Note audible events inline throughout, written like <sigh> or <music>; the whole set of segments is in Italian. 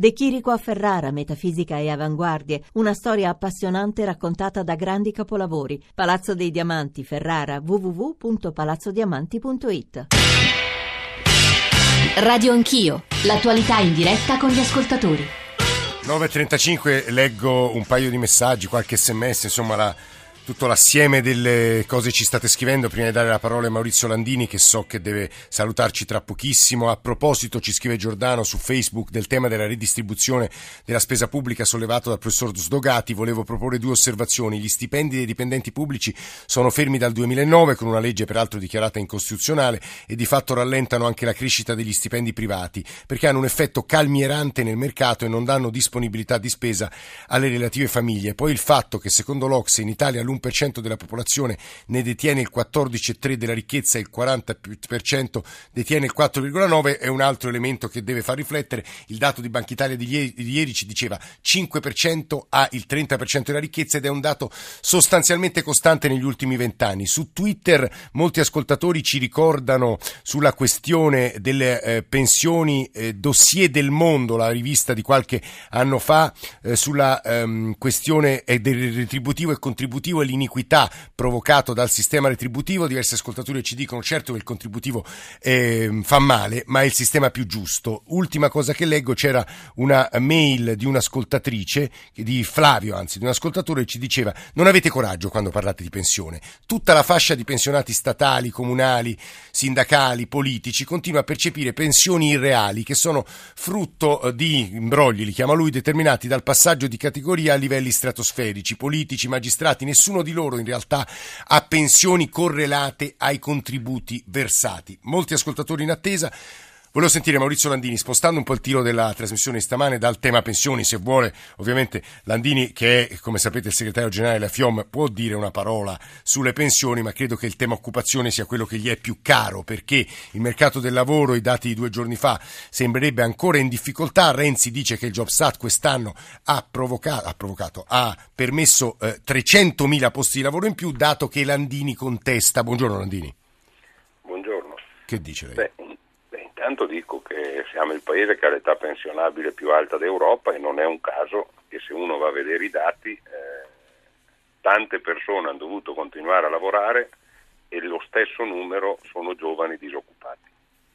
De Chirico a Ferrara, metafisica e avanguardie, una storia appassionante raccontata da grandi capolavori. Palazzo dei Diamanti, Ferrara, www.palazzodiamanti.it. Radio Anch'io, l'attualità in diretta con gli ascoltatori. 9.35 leggo un paio di messaggi, qualche sms, insomma la tutto l'assieme delle cose ci state scrivendo prima di dare la parola a Maurizio Landini che so che deve salutarci tra pochissimo. A proposito ci scrive Giordano su Facebook del tema della ridistribuzione della spesa pubblica sollevato dal professor Sdogati, volevo proporre due osservazioni. Gli stipendi dei dipendenti pubblici sono fermi dal 2009 con una legge peraltro dichiarata incostituzionale e di fatto rallentano anche la crescita degli stipendi privati perché hanno un effetto calmierante nel mercato e non danno disponibilità di spesa alle relative famiglie. Poi il fatto che secondo l'Ocse in Italia l'1 l'1% della popolazione ne detiene il 14,3% della ricchezza e il 40% detiene il 4,9% è un altro elemento che deve far riflettere. Il dato di Banca Italia di ieri, di ieri ci diceva 5% ha il 30% della ricchezza ed è un dato sostanzialmente costante negli ultimi vent'anni. Su Twitter molti ascoltatori ci ricordano sulla questione delle eh, pensioni eh, dossier del mondo, la rivista di qualche anno fa, eh, sulla ehm, questione eh, del retributivo e contributivo e l'iniquità provocato dal sistema retributivo. Diversi ascoltatori ci dicono certo che il contributivo eh, fa male, ma è il sistema più giusto. Ultima cosa che leggo, c'era una mail di un'ascoltatrice, di Flavio anzi, di un ascoltatore che ci diceva non avete coraggio quando parlate di pensione. Tutta la fascia di pensionati statali, comunali, sindacali, politici continua a percepire pensioni irreali che sono frutto eh, di imbrogli, li chiama lui, determinati dal passaggio di categoria a livelli stratosferici, politici, magistrati, nessuno nessuno di loro in realtà ha pensioni correlate ai contributi versati. Molti ascoltatori in attesa. Volevo sentire Maurizio Landini, spostando un po' il tiro della trasmissione di stamane dal tema pensioni, se vuole, ovviamente Landini, che è, come sapete, il segretario generale della FIOM, può dire una parola sulle pensioni, ma credo che il tema occupazione sia quello che gli è più caro, perché il mercato del lavoro, i dati di due giorni fa, sembrerebbe ancora in difficoltà. Renzi dice che il Jobs Act quest'anno ha provocato, ha, provocato, ha permesso eh, 300.000 posti di lavoro in più, dato che Landini contesta. Buongiorno Landini. Buongiorno. Che dice lei? Beh, Intanto dico che siamo il paese che ha l'età pensionabile più alta d'Europa e non è un caso che se uno va a vedere i dati eh, tante persone hanno dovuto continuare a lavorare e lo stesso numero sono giovani disoccupati.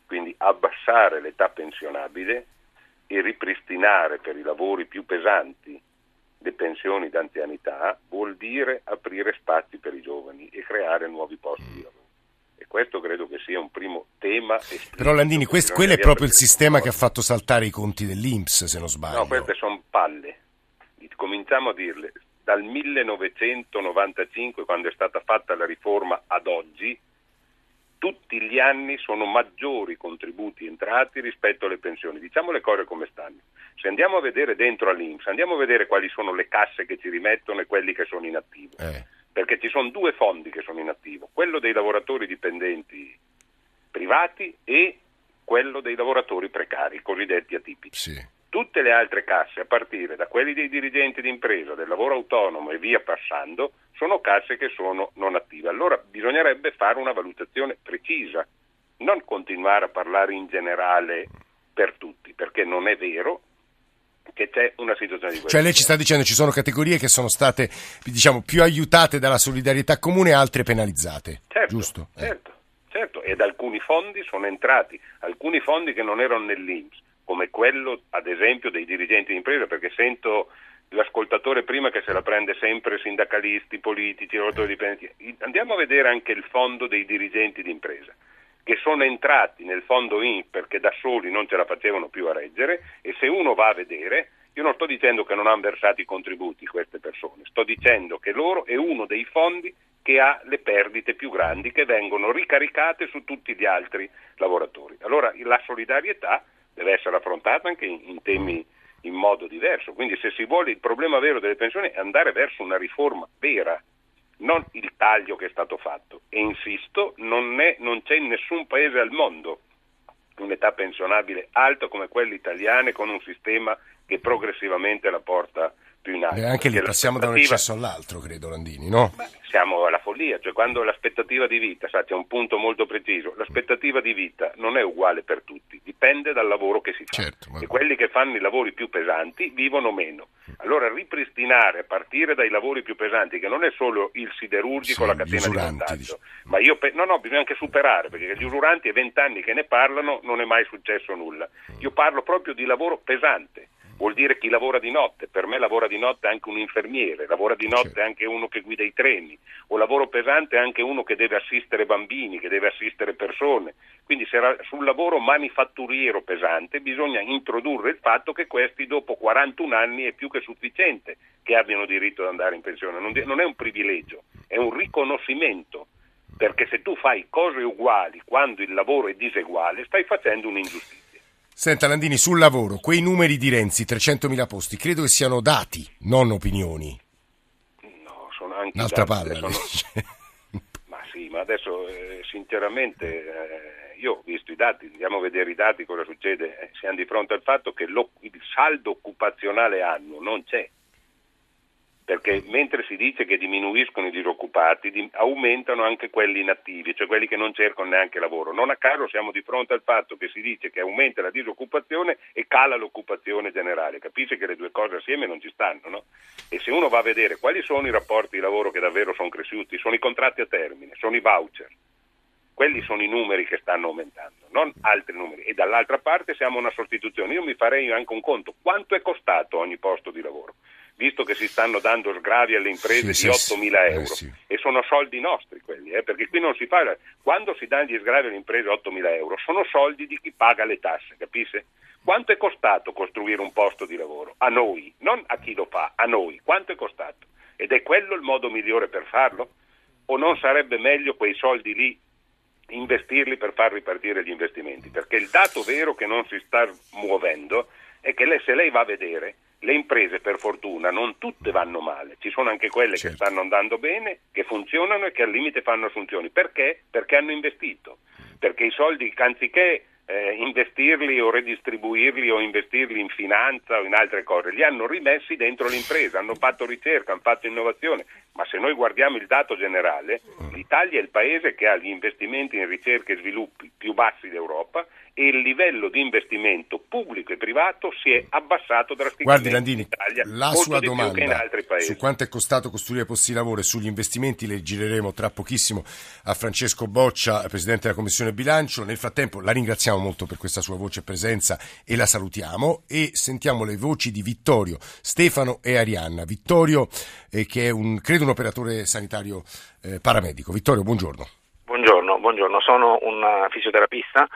Quindi abbassare l'età pensionabile e ripristinare per i lavori più pesanti le pensioni d'anzianità vuol dire aprire spazi per i giovani e creare nuovi posti di lavoro. E questo credo che sia un primo tema. Però Landini, questo, quello è proprio il sistema che ha fatto saltare i conti dell'Inps, se non sbaglio. No, queste sono palle. Cominciamo a dirle. Dal 1995, quando è stata fatta la riforma, ad oggi, tutti gli anni sono maggiori contributi entrati rispetto alle pensioni. Diciamo le cose come stanno. Se andiamo a vedere dentro all'Inps, andiamo a vedere quali sono le casse che ci rimettono e quelli che sono in attivo. Eh perché ci sono due fondi che sono in attivo, quello dei lavoratori dipendenti privati e quello dei lavoratori precari, cosiddetti atipici. Sì. Tutte le altre casse, a partire da quelli dei dirigenti d'impresa, del lavoro autonomo e via passando, sono casse che sono non attive. Allora bisognerebbe fare una valutazione precisa, non continuare a parlare in generale per tutti, perché non è vero che c'è una situazione di questo. Cioè lei ci sta dicendo che ci sono categorie che sono state diciamo, più aiutate dalla solidarietà comune e altre penalizzate, certo, giusto? Eh. Certo, eh. certo, ed alcuni fondi sono entrati, alcuni fondi che non erano nell'Inps, come quello ad esempio dei dirigenti di impresa, perché sento l'ascoltatore prima che se la prende sempre sindacalisti, politici, lavoratori dipendenti. Andiamo a vedere anche il fondo dei dirigenti di impresa che sono entrati nel fondo INP perché da soli non ce la facevano più a reggere e se uno va a vedere, io non sto dicendo che non hanno versato i contributi queste persone, sto dicendo che loro è uno dei fondi che ha le perdite più grandi che vengono ricaricate su tutti gli altri lavoratori. Allora la solidarietà deve essere affrontata anche in, in temi in modo diverso, quindi se si vuole il problema vero delle pensioni è andare verso una riforma vera non il taglio che è stato fatto. E insisto, non, è, non c'è in nessun paese al mondo un'età pensionabile alta come quella italiana con un sistema che progressivamente la porta più in alto. Beh, anche lì passiamo da un eccesso all'altro, credo, Landini, no? Beh, siamo alla follia, cioè quando l'aspettativa di vita, sa, c'è un punto molto preciso, l'aspettativa di vita non è uguale per tutti, dipende dal lavoro che si fa. Certo, ma- E quelli che fanno i lavori più pesanti vivono meno. Allora ripristinare a partire dai lavori più pesanti, che non è solo il siderurgico, Sì, la catena di dici. ma io pe- no, no, bisogna anche superare, perché gli usuranti è vent'anni che ne parlano, non è mai successo nulla. Io parlo proprio di lavoro pesante. Vuol dire chi lavora di notte, per me lavora di notte anche un infermiere, lavora di notte Certo. anche uno che guida i treni, o lavoro pesante anche uno che deve assistere bambini, che deve assistere persone. Quindi sul lavoro manifatturiero pesante bisogna introdurre il fatto che questi dopo 41 anni è più che sufficiente che abbiano diritto ad andare in pensione, non è un privilegio, è un riconoscimento. Perché se tu fai cose uguali quando il lavoro è diseguale, stai facendo un'ingiustizia. Senta Landini, sul lavoro, quei numeri di Renzi, 300.000 posti, credo che siano dati, non opinioni. No, sono anche Un'altra dati, palla. sono- <laughs> Ma sì, ma adesso eh, sinceramente eh, io ho visto i dati, andiamo a vedere i dati, cosa succede. Eh, siamo di fronte al fatto che il saldo occupazionale annuo non c'è. Perché mentre si dice che diminuiscono i disoccupati, di- aumentano anche quelli inattivi, cioè quelli che non cercano neanche lavoro. Non a caso siamo di fronte al fatto che si dice che aumenta la disoccupazione e cala l'occupazione generale. Capisce che le due cose assieme non ci stanno, no? E se uno va a vedere quali sono i rapporti di lavoro che davvero sono cresciuti, sono i contratti a termine, sono i voucher. Quelli sono i numeri che stanno aumentando, non altri numeri. E dall'altra parte siamo una sostituzione. Io mi farei anche un conto. Quanto è costato ogni posto di lavoro? Visto che si stanno dando sgravi alle imprese Sì, di sì, 8.000 sì. Eh, euro sì. e sono soldi nostri quelli, eh, perché qui non si fa, quando si danno gli sgravi alle imprese 8.000 euro sono soldi di chi paga le tasse, capisce? Quanto è costato costruire un posto di lavoro? A noi, non a chi lo fa, a noi. Quanto è costato? Ed è quello il modo migliore per farlo? O non sarebbe meglio quei soldi lì investirli per far ripartire gli investimenti? Perché il dato vero che non si sta muovendo è che lei, se lei va a vedere, le imprese per fortuna non tutte vanno male, ci sono anche quelle Certo. che stanno andando bene, che funzionano e che al limite fanno assunzioni. Perché? Perché hanno investito. Perché i soldi, anziché eh, investirli o redistribuirli o investirli in finanza o in altre cose, li hanno rimessi dentro l'impresa, hanno fatto ricerca, hanno fatto innovazione. Ma se noi guardiamo il dato generale, l'Italia è il paese che ha gli investimenti in ricerca e sviluppi più bassi d'Europa e il livello di investimento pubblico e privato si è abbassato drasticamente Guardi Landini, in Italia, la sua domanda altri paesi. su quanto è costato costruire posti di lavoro e sugli investimenti le gireremo tra pochissimo a Francesco Boccia, Presidente della Commissione Bilancio. Nel frattempo la ringraziamo molto per questa sua voce e presenza e la salutiamo e sentiamo le voci di Vittorio, Stefano e Arianna. Vittorio eh, che è un, credo un operatore sanitario eh, paramedico. Vittorio, buongiorno. Buongiorno, buongiorno, sono un eh, fisioterapista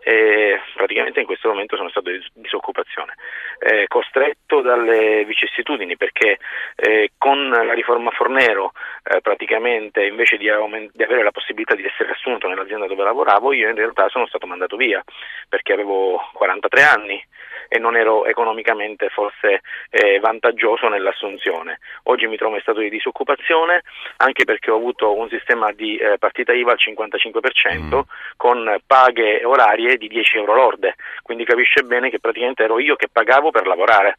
e praticamente in questo momento sono stato in disoccupazione, eh, costretto dalle vicissitudini perché eh, con la riforma Fornero eh, praticamente invece di, aument- di avere la possibilità di essere assunto nell'azienda dove lavoravo io in realtà sono stato mandato via perché avevo 43 anni e non ero economicamente forse eh, vantaggioso nell'assunzione. Oggi mi trovo in stato di disoccupazione anche perché ho avuto un sistema di eh, partita IVA al 55% Mm. con paghe orarie di 10 euro lorde, quindi capisce bene che praticamente ero io che pagavo per lavorare.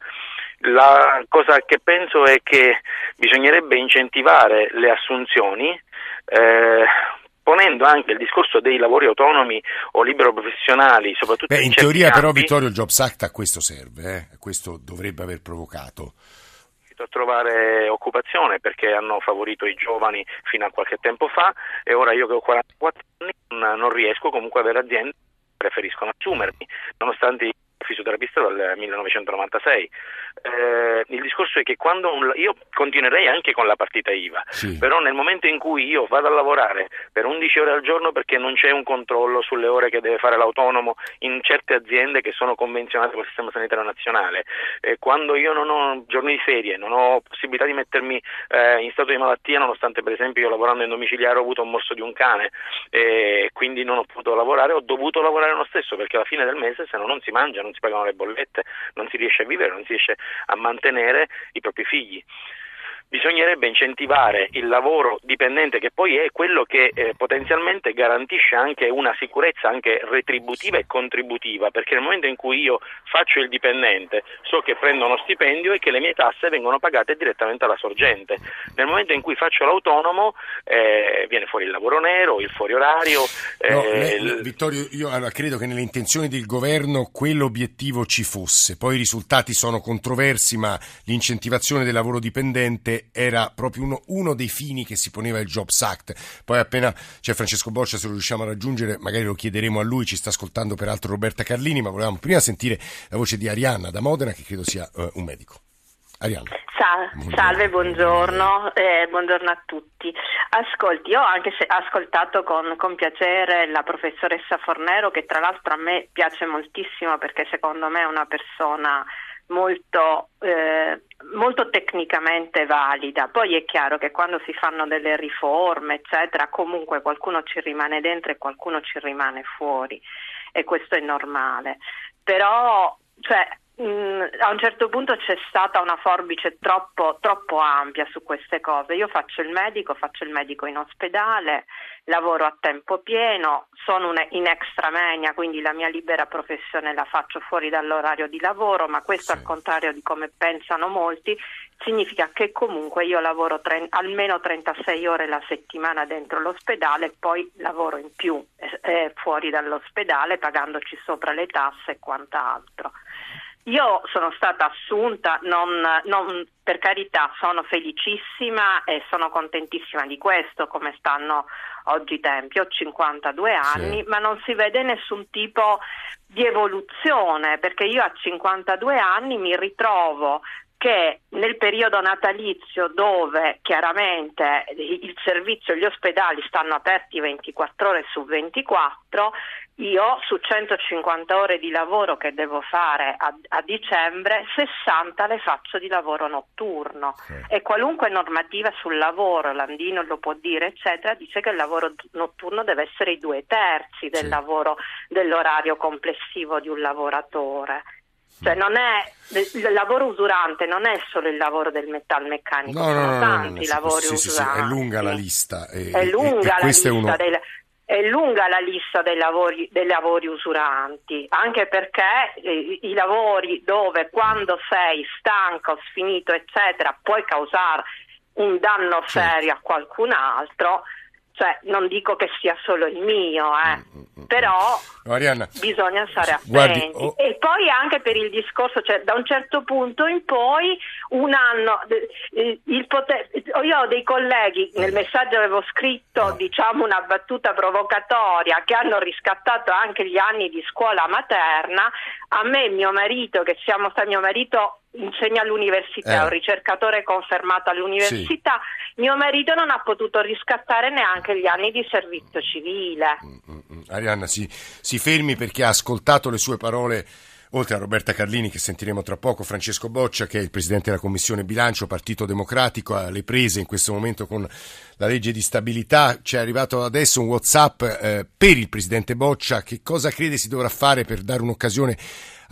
La cosa che penso è che bisognerebbe incentivare le assunzioni eh, ponendo anche il discorso dei lavori autonomi o libero professionali, soprattutto Beh, in certi teoria però campi, Vittorio il Jobs Act a questo serve, eh? questo dovrebbe aver provocato. a trovare occupazione perché hanno favorito i giovani fino a qualche tempo fa e ora io che ho 44 anni non, riesco comunque ad avere aziende preferiscono assumermi, nonostante fisioterapista dal 1996. Eh, il discorso è che quando un- io continuerei anche con la partita IVA, Sì. però nel momento in cui io vado a lavorare per 11 ore al giorno perché non c'è un controllo sulle ore che deve fare l'autonomo in certe aziende che sono convenzionate con il sistema sanitario nazionale, eh, quando io non ho giorni di ferie, non ho possibilità di mettermi eh, in stato di malattia, nonostante per esempio io lavorando in domiciliare ho avuto un morso di un cane e quindi non ho potuto lavorare, ho dovuto lavorare lo stesso perché alla fine del mese se no non si mangia, non si pagano le bollette, non si riesce a vivere, non si riesce a mantenere i propri figli. Bisognerebbe incentivare il lavoro dipendente che poi è quello che eh, potenzialmente garantisce anche una sicurezza anche retributiva e contributiva, perché nel momento in cui io faccio il dipendente so che prendo uno stipendio e che le mie tasse vengono pagate direttamente alla sorgente. Nel momento in cui faccio l'autonomo eh, viene fuori il lavoro nero, il fuori orario. No, eh, lei, Vittorio, io allora, credo che nelle intenzioni del governo quell'obiettivo ci fosse, poi i risultati sono controversi, ma l'incentivazione del lavoro dipendente era proprio uno, uno, dei fini che si poneva il Jobs Act. Poi appena c'è Francesco Boccia, se lo riusciamo a raggiungere, magari lo chiederemo a lui, ci sta ascoltando peraltro Roberta Carlini, ma volevamo prima sentire la voce di Arianna da Modena, che credo sia uh, un medico. Arianna. Salve, salve buongiorno, eh, buongiorno a tutti. Ascolti, io ho anche ascoltato con, con, piacere la professoressa Fornero, che tra l'altro a me piace moltissimo perché secondo me è una persona molto, eh, molto tecnicamente valida. Poi è chiaro che quando si fanno delle riforme, eccetera, comunque qualcuno ci rimane dentro e qualcuno ci rimane fuori e questo è normale. Però, cioè, a un certo punto c'è stata una forbice troppo, troppo, ampia su queste cose. Io faccio il medico, faccio il medico in ospedale, lavoro a tempo pieno, sono in extramenia, quindi la mia libera professione la faccio fuori dall'orario di lavoro, ma questo sì. al contrario di come pensano molti significa che comunque io lavoro tre, almeno 36 ore la settimana dentro l'ospedale e poi lavoro in più eh, eh, fuori dall'ospedale pagandoci sopra le tasse e quant'altro. Io sono stata assunta, non, non, per carità sono felicissima e sono contentissima di questo, come stanno oggi i tempi. Ho 52 anni, sì. ma non si vede nessun tipo di evoluzione, perché io a 52 anni mi ritrovo che nel periodo natalizio dove chiaramente il servizio, gli ospedali stanno aperti 24 ore su 24, io su 150 ore di lavoro che devo fare a, a dicembre, 60 le faccio di lavoro notturno sì. e qualunque normativa sul lavoro, Landino lo può dire, eccetera, dice che il lavoro notturno deve essere i due terzi del sì. lavoro, dell'orario complessivo di un lavoratore. Cioè non è, il lavoro usurante non è solo il lavoro del metalmeccanico, no, sono no, no, tanti lavori sì, usuranti. Sì, è lunga la lista. E, è lunga e, la lista uno... dei, è lunga la lista dei lavori, dei lavori usuranti, anche perché eh, i lavori dove quando sei stanco, sfinito, eccetera, puoi causare un danno serio a qualcun altro, cioè, non dico che sia solo il mio, eh, mm, mm, mm, però Marianna, bisogna stare attenti. Guardi, oh. E poi anche per il discorso, cioè, da un certo punto in poi, un anno, il poter, io ho dei colleghi, nel messaggio avevo scritto no. diciamo, una battuta provocatoria, che hanno riscattato anche gli anni di scuola materna, a me mio marito, che siamo stati, mio marito insegna all'università, eh. è un ricercatore confermato all'università. Sì. Mio marito non ha potuto riscattare neanche gli anni di servizio civile. Mm, mm, mm. Arianna, si, si fermi perché ha ascoltato le sue parole. Oltre a Roberta Carlini, che sentiremo tra poco, Francesco Boccia, che è il presidente della Commissione Bilancio, Partito Democratico, alle prese in questo momento con la legge di stabilità. Ci è arrivato adesso un WhatsApp eh, per il presidente Boccia. Che cosa crede si dovrà fare per dare un'occasione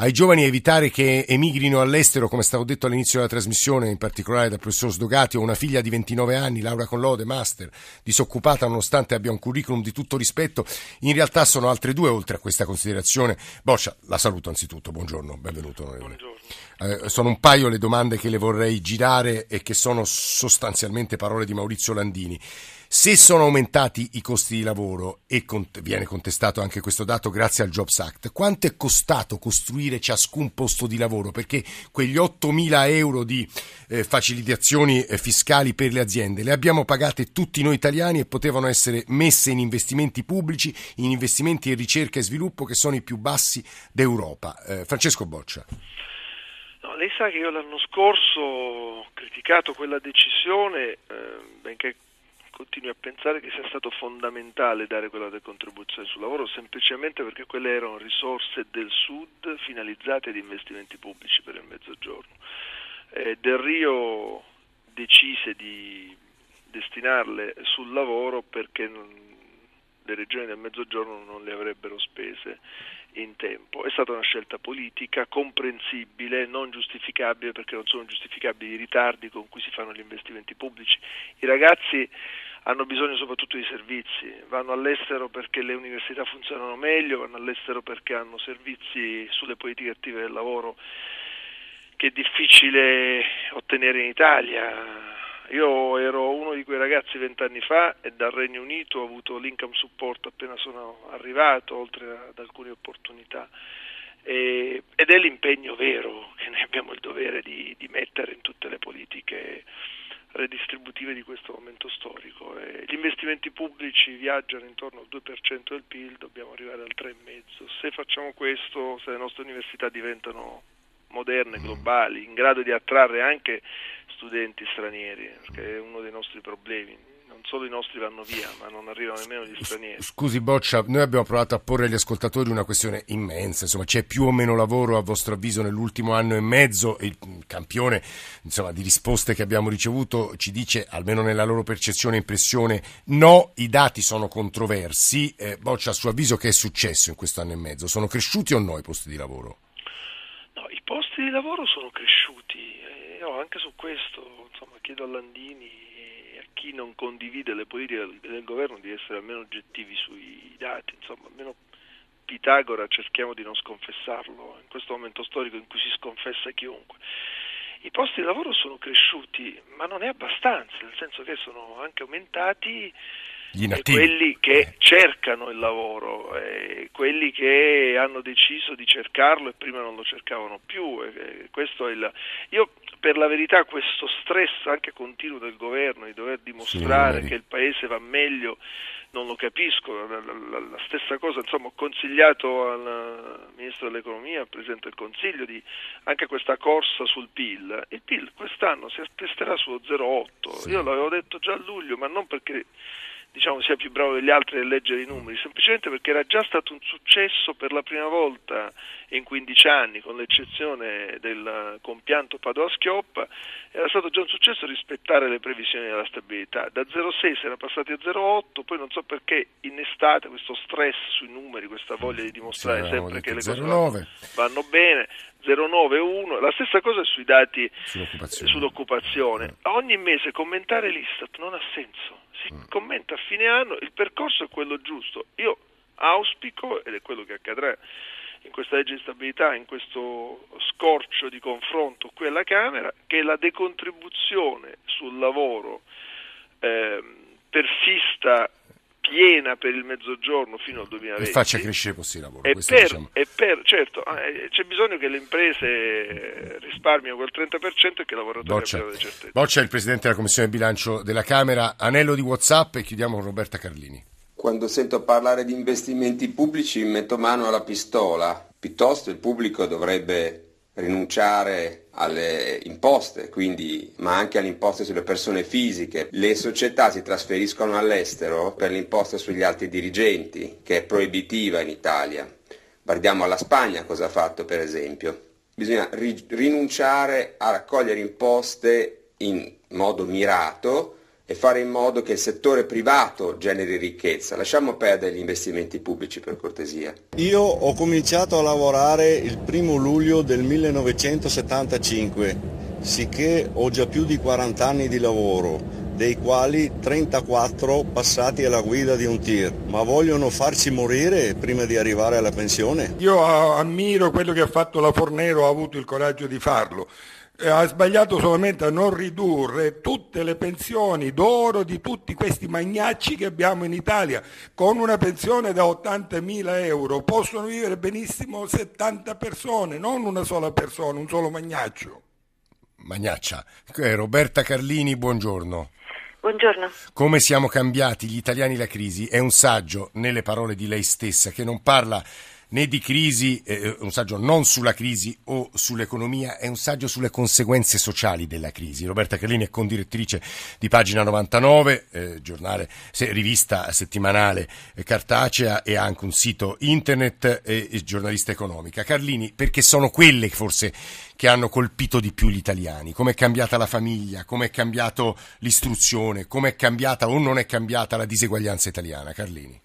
ai giovani evitare che emigrino all'estero, come stavo detto all'inizio della trasmissione, in particolare dal professor Sdogati, ho una figlia di 29 anni, laurea con lode, master, disoccupata nonostante abbia un curriculum di tutto rispetto, in realtà sono altre due oltre a questa considerazione. Boccia, la saluto anzitutto, buongiorno, benvenuto onorevole. Buongiorno. Eh, sono un paio le domande che le vorrei girare e che sono sostanzialmente parole di Maurizio Landini. Se sono aumentati i costi di lavoro e cont- viene contestato anche questo dato grazie al Jobs Act, quanto è costato costruire ciascun posto di lavoro? Perché quegli 8.000 euro di eh, facilitazioni eh, fiscali per le aziende le abbiamo pagate tutti noi italiani e potevano essere messe in investimenti pubblici, in investimenti in ricerca e sviluppo che sono i più bassi d'Europa. Eh, Francesco Boccia. No, lei sa che io l'anno scorso ho criticato quella decisione, eh, benché continui a pensare che sia stato fondamentale dare quella decontribuzione sul lavoro semplicemente perché quelle erano risorse del Sud finalizzate ad investimenti pubblici per il Mezzogiorno. Eh, Del Rio decise di destinarle sul lavoro perché non, le regioni del Mezzogiorno non le avrebbero spese in tempo. È stata una scelta politica comprensibile, non giustificabile perché non sono giustificabili i ritardi con cui si fanno gli investimenti pubblici. I ragazzi hanno bisogno soprattutto di servizi, vanno all'estero perché le università funzionano meglio, vanno all'estero perché hanno servizi sulle politiche attive del lavoro che è difficile ottenere in Italia. Io ero uno di quei ragazzi vent'anni fa e dal Regno Unito ho avuto l'income support appena sono arrivato, oltre ad alcune opportunità. E, ed è l'impegno vero che noi abbiamo il dovere di, di mettere in tutte le politiche redistributive di questo momento storico. E gli investimenti pubblici viaggiano intorno al 2% del PIL, dobbiamo arrivare al 3,5%. Se facciamo questo, se le nostre università diventano moderne, globali, in grado di attrarre anche studenti stranieri, perché è uno dei nostri problemi non solo i nostri vanno via, ma non arrivano nemmeno gli stranieri. Scusi Boccia, noi abbiamo provato a porre agli ascoltatori una questione immensa, insomma c'è più o meno lavoro a vostro avviso nell'ultimo anno e mezzo, il campione insomma, di risposte che abbiamo ricevuto ci dice, almeno nella loro percezione e impressione, no, i dati sono controversi. Eh, Boccia, a suo avviso che è successo in questo anno e mezzo? Sono cresciuti o no i posti di lavoro? No, i posti di lavoro sono cresciuti, eh, io anche su questo insomma, chiedo a Landini chi non condivide le politiche del governo di essere almeno oggettivi sui dati, insomma, almeno Pitagora cerchiamo di non sconfessarlo in questo momento storico in cui si sconfessa chiunque. I posti di lavoro sono cresciuti, ma non è abbastanza, nel senso che sono anche aumentati quelli che eh. cercano il lavoro, eh, quelli che hanno deciso di cercarlo e prima non lo cercavano più. Eh, il... Io per la verità questo stress anche continuo del governo di dover dimostrare sì, che il paese va meglio non lo capisco, la, la, la, stessa cosa, insomma ho consigliato al Ministro dell'Economia, al Presidente del Consiglio, di anche questa corsa sul PIL. Il PIL quest'anno si attesterà sullo 0,8, sì. io l'avevo detto già a luglio, ma non perché diciamo, sia più bravo degli altri a leggere i numeri, semplicemente perché era già stato un successo per la prima volta in 15 anni, con l'eccezione del compianto Padova-Schioppa, era stato già un successo rispettare le previsioni della stabilità. Da 0,6 si era passati a 0,8, poi non so perché in estate questo stress sui numeri, questa voglia di dimostrare sì, sempre che le cose vanno, vanno bene, 091, la stessa cosa sui dati sull'occupazione. sull'occupazione. Ogni mese commentare l'Istat non ha senso, si mm. commenta a fine anno, il percorso è quello giusto. Io auspico, ed è quello che accadrà in questa legge di stabilità, in questo scorcio di confronto qui alla Camera, che la decontribuzione sul lavoro eh, persista piena per il mezzogiorno fino al 2020 e faccia crescere i posti di lavoro e per, diciamo. e per, certo eh, c'è bisogno che le imprese risparmino quel 30% e che i lavoratori Boccia. abbiano le certezze. Boccia è il Presidente della Commissione Bilancio della Camera. Anello di Whatsapp e chiudiamo con Roberta Carlini. Quando sento parlare di investimenti pubblici metto mano alla pistola. Piuttosto il pubblico dovrebbe rinunciare alle imposte, quindi, ma anche alle imposte sulle persone fisiche. Le società si trasferiscono all'estero per l'imposta sugli alti dirigenti, che è proibitiva in Italia. Guardiamo alla Spagna cosa ha fatto per esempio. Bisogna ri- rinunciare a raccogliere imposte in modo mirato e fare in modo che il settore privato generi ricchezza. Lasciamo perdere gli investimenti pubblici per cortesia. Io ho cominciato a lavorare il primo luglio del 1975, sicché ho già più di 40 anni di lavoro, dei quali 34 passati alla guida di un tir, ma vogliono farci morire prima di arrivare alla pensione? Io ammiro quello che ha fatto la Fornero, ha avuto il coraggio di farlo ha sbagliato solamente a non ridurre tutte le pensioni d'oro di tutti questi magnacci che abbiamo in Italia. Con una pensione da 80.000 euro possono vivere benissimo 70 persone, non una sola persona, un solo magnaccio. Magnaccia. Eh, Roberta Carlini, buongiorno. Buongiorno. Come siamo cambiati gli italiani la crisi? È un saggio, nelle parole di lei stessa, che non parla né di crisi, eh, un saggio non sulla crisi o sull'economia, è un saggio sulle conseguenze sociali della crisi. Roberta Carlini è condirettrice di pagina 99, eh, giornale, se, rivista settimanale eh, cartacea e ha anche un sito internet e, e giornalista economica. Carlini, perché sono quelle forse che hanno colpito di più gli italiani, come è cambiata la famiglia, come è cambiata l'istruzione, come è cambiata o non è cambiata la diseguaglianza italiana, Carlini.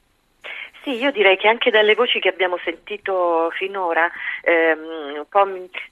Sì, io direi che anche dalle voci che abbiamo sentito finora ehm,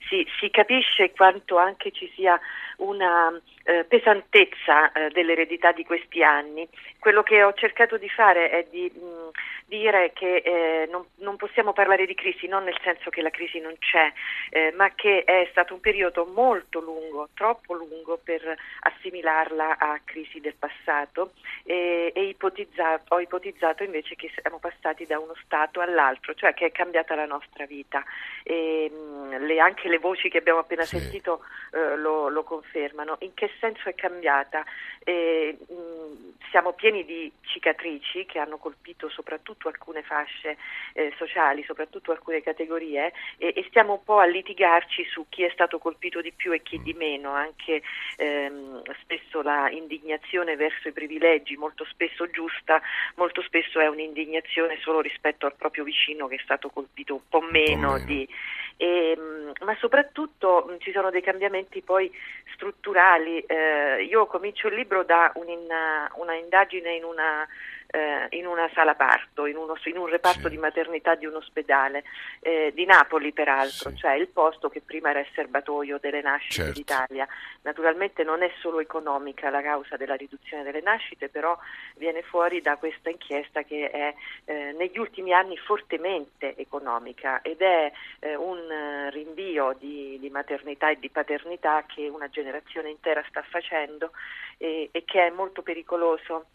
si, si, capisce quanto anche ci sia una eh, pesantezza eh, dell'eredità di questi anni. Quello che ho cercato di fare è di mh, dire che eh, non, non, possiamo parlare di crisi, non nel senso che la crisi non c'è, eh, ma che è stato un periodo molto lungo, troppo lungo per assimilarla a crisi del passato e, e ipotizzato, ho ipotizzato invece che siamo passati da uno stato all'altro, cioè che è cambiata la nostra vita. E, mh, le, anche le voci che abbiamo appena sì. sentito eh, lo, lo, confermano. In che senso è cambiata? E, mh, siamo pieni di cicatrici che hanno colpito soprattutto alcune fasce eh, sociali, soprattutto alcune categorie e, e, stiamo un po' a litigarci su chi è stato colpito di più e chi di meno, anche ehm, spesso la indignazione verso i privilegi, molto spesso giusta, molto spesso è un'indignazione solo rispetto al proprio vicino che è stato colpito un po' meno, meno. di e, ehm, ma soprattutto mh, ci sono dei cambiamenti poi strutturali. Eh, io comincio il libro da una indagine in una eh, in una sala parto, in, uno, in un reparto sì. di maternità di un ospedale eh, di Napoli peraltro, sì. cioè il posto che prima era il serbatoio delle nascite certo. d'Italia. Naturalmente non è solo economica la causa della riduzione delle nascite, però viene fuori da questa inchiesta che è eh, negli ultimi anni fortemente economica ed è eh, un rinvio di, di, maternità e di paternità che una generazione intera sta facendo e, e che è molto pericoloso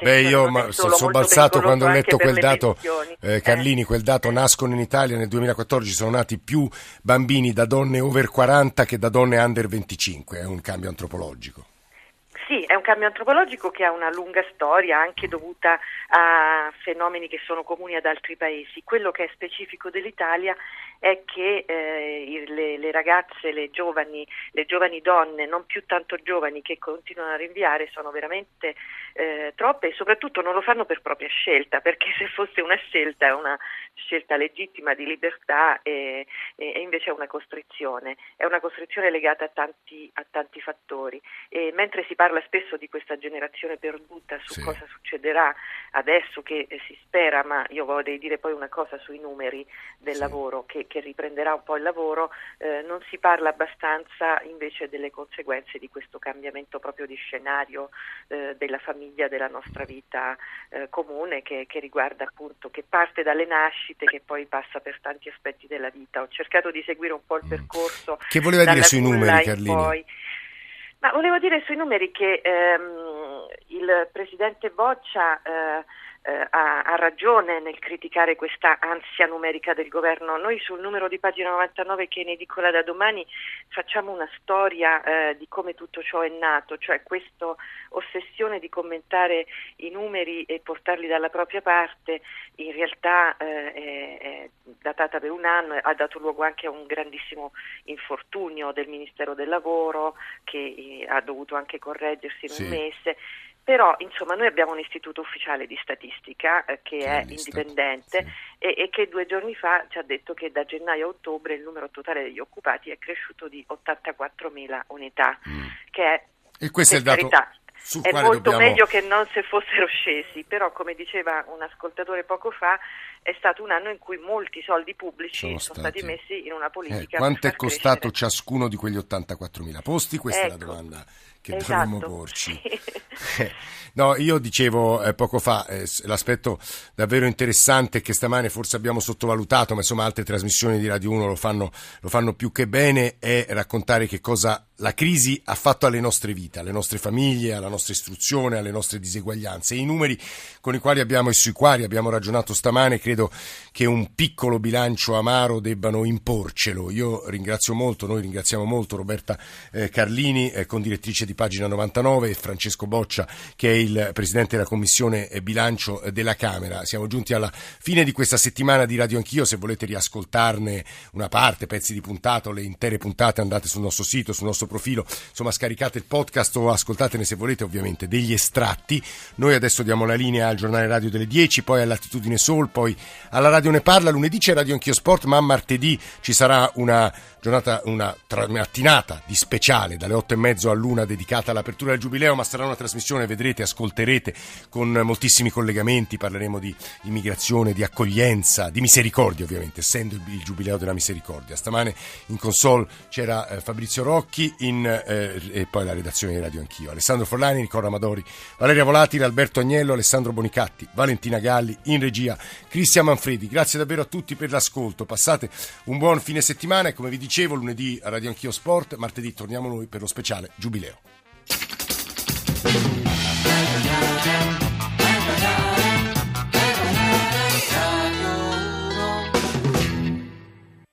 Beh, io ma, sono sobbalzato quando ho letto quel dato, eh, Carlini, quel dato nascono in Italia nel 2014 sono nati più bambini da donne over 40 che da donne under 25, è un cambio antropologico. Sì, è un cambio antropologico che ha una lunga storia, anche dovuta a fenomeni che sono comuni ad altri paesi. Quello che è specifico dell'Italia è che eh, le, le, ragazze, le giovani, le giovani donne, non più tanto giovani, che continuano a rinviare, sono veramente eh, troppe e soprattutto non lo fanno per propria scelta, perché se fosse una scelta, una scelta legittima di libertà e, e invece è una costrizione, è una costrizione legata a tanti, a tanti fattori. E mentre si parla spesso di questa generazione perduta, su sì. cosa succederà adesso che eh, si spera, ma io vorrei dire poi una cosa sui numeri del sì. lavoro, che, che, riprenderà un po' il lavoro, eh, non si parla abbastanza invece delle conseguenze di questo cambiamento proprio di scenario eh, della famiglia, della nostra vita eh, comune, che, che riguarda appunto, che parte dalle nascite, che poi passa per tanti aspetti della vita. Ho cercato di seguire un po' il mm. percorso. Che voleva dire sui numeri, Carlini? Poi. Ma volevo dire sui numeri che ehm, il presidente Boccia eh, eh, ha, ha, ragione nel criticare questa ansia numerica del governo. Noi sul numero di pagina 99 che ne edicola da domani facciamo una storia eh, di come tutto ciò è nato, cioè questa ossessione di commentare i numeri e portarli dalla propria parte in realtà eh, è, è, datata per un anno, ha dato luogo anche a un grandissimo infortunio del Ministero del Lavoro che eh, ha dovuto anche correggersi in sì. un mese però insomma noi abbiamo un istituto ufficiale di statistica eh, che, che è indipendente sì. e, e, che due giorni fa ci ha detto che da gennaio a ottobre il numero totale degli occupati è cresciuto di 84.000 unità, mm. che è, e questo è il dato sul è molto dobbiamo... meglio che non se fossero scesi, però come diceva un ascoltatore poco fa è stato un anno in cui molti soldi pubblici sono, sono stati. stati. messi in una politica. Eh, quanto è costato crescere. ciascuno di quegli 84.000 posti? Questa ecco. è la ecco. domanda che esatto. dovremmo porci. <laughs> No, io dicevo eh, poco fa, eh, l'aspetto davvero interessante che stamane forse abbiamo sottovalutato, ma insomma altre trasmissioni di Radio 1 lo fanno, lo fanno più che bene, è raccontare che cosa la crisi ha fatto alle nostre vite, alle nostre famiglie, alla nostra istruzione, alle nostre diseguaglianze. I numeri con i quali abbiamo e sui quali abbiamo ragionato stamane credo che un piccolo bilancio amaro debbano imporcelo. Io ringrazio molto, noi ringraziamo molto Roberta eh, Carlini, eh, condirettrice di pagina 99 e Francesco Boccia che è il presidente della commissione eh, bilancio della Camera. Siamo giunti alla fine di questa settimana di Radio Anch'io, se volete riascoltarne una parte, pezzi di puntato, le intere puntate andate sul nostro sito, sul nostro profilo, insomma scaricate il podcast o ascoltatene se volete ovviamente degli estratti. Noi adesso diamo la linea al giornale radio delle 10, poi all'Attitudine Soul, poi alla Radio Ne Parla, lunedì c'è Radio Anch'io Sport, ma martedì ci sarà una giornata, una tra- mattinata di speciale dalle otto e mezzo all'una dedicata all'apertura del Giubileo, ma sarà una trasmissione, vedrete, ascolterete con moltissimi collegamenti, parleremo di immigrazione, di accoglienza, di misericordia ovviamente, essendo il, il Giubileo della misericordia. Stamane in console c'era eh, Fabrizio Rocchi in, eh, e poi la redazione di Radio Anch'io, Alessandro Forlani, Nicola Amadori, Valeria Volatile, Alberto Agnello, Alessandro Bonicatti, Valentina Galli, in regia Cristian Manfredi. Grazie davvero a tutti per l'ascolto, passate un buon fine settimana e come vi dicevo lunedì a Radio Anch'io Sport, martedì torniamo noi per lo speciale Giubileo.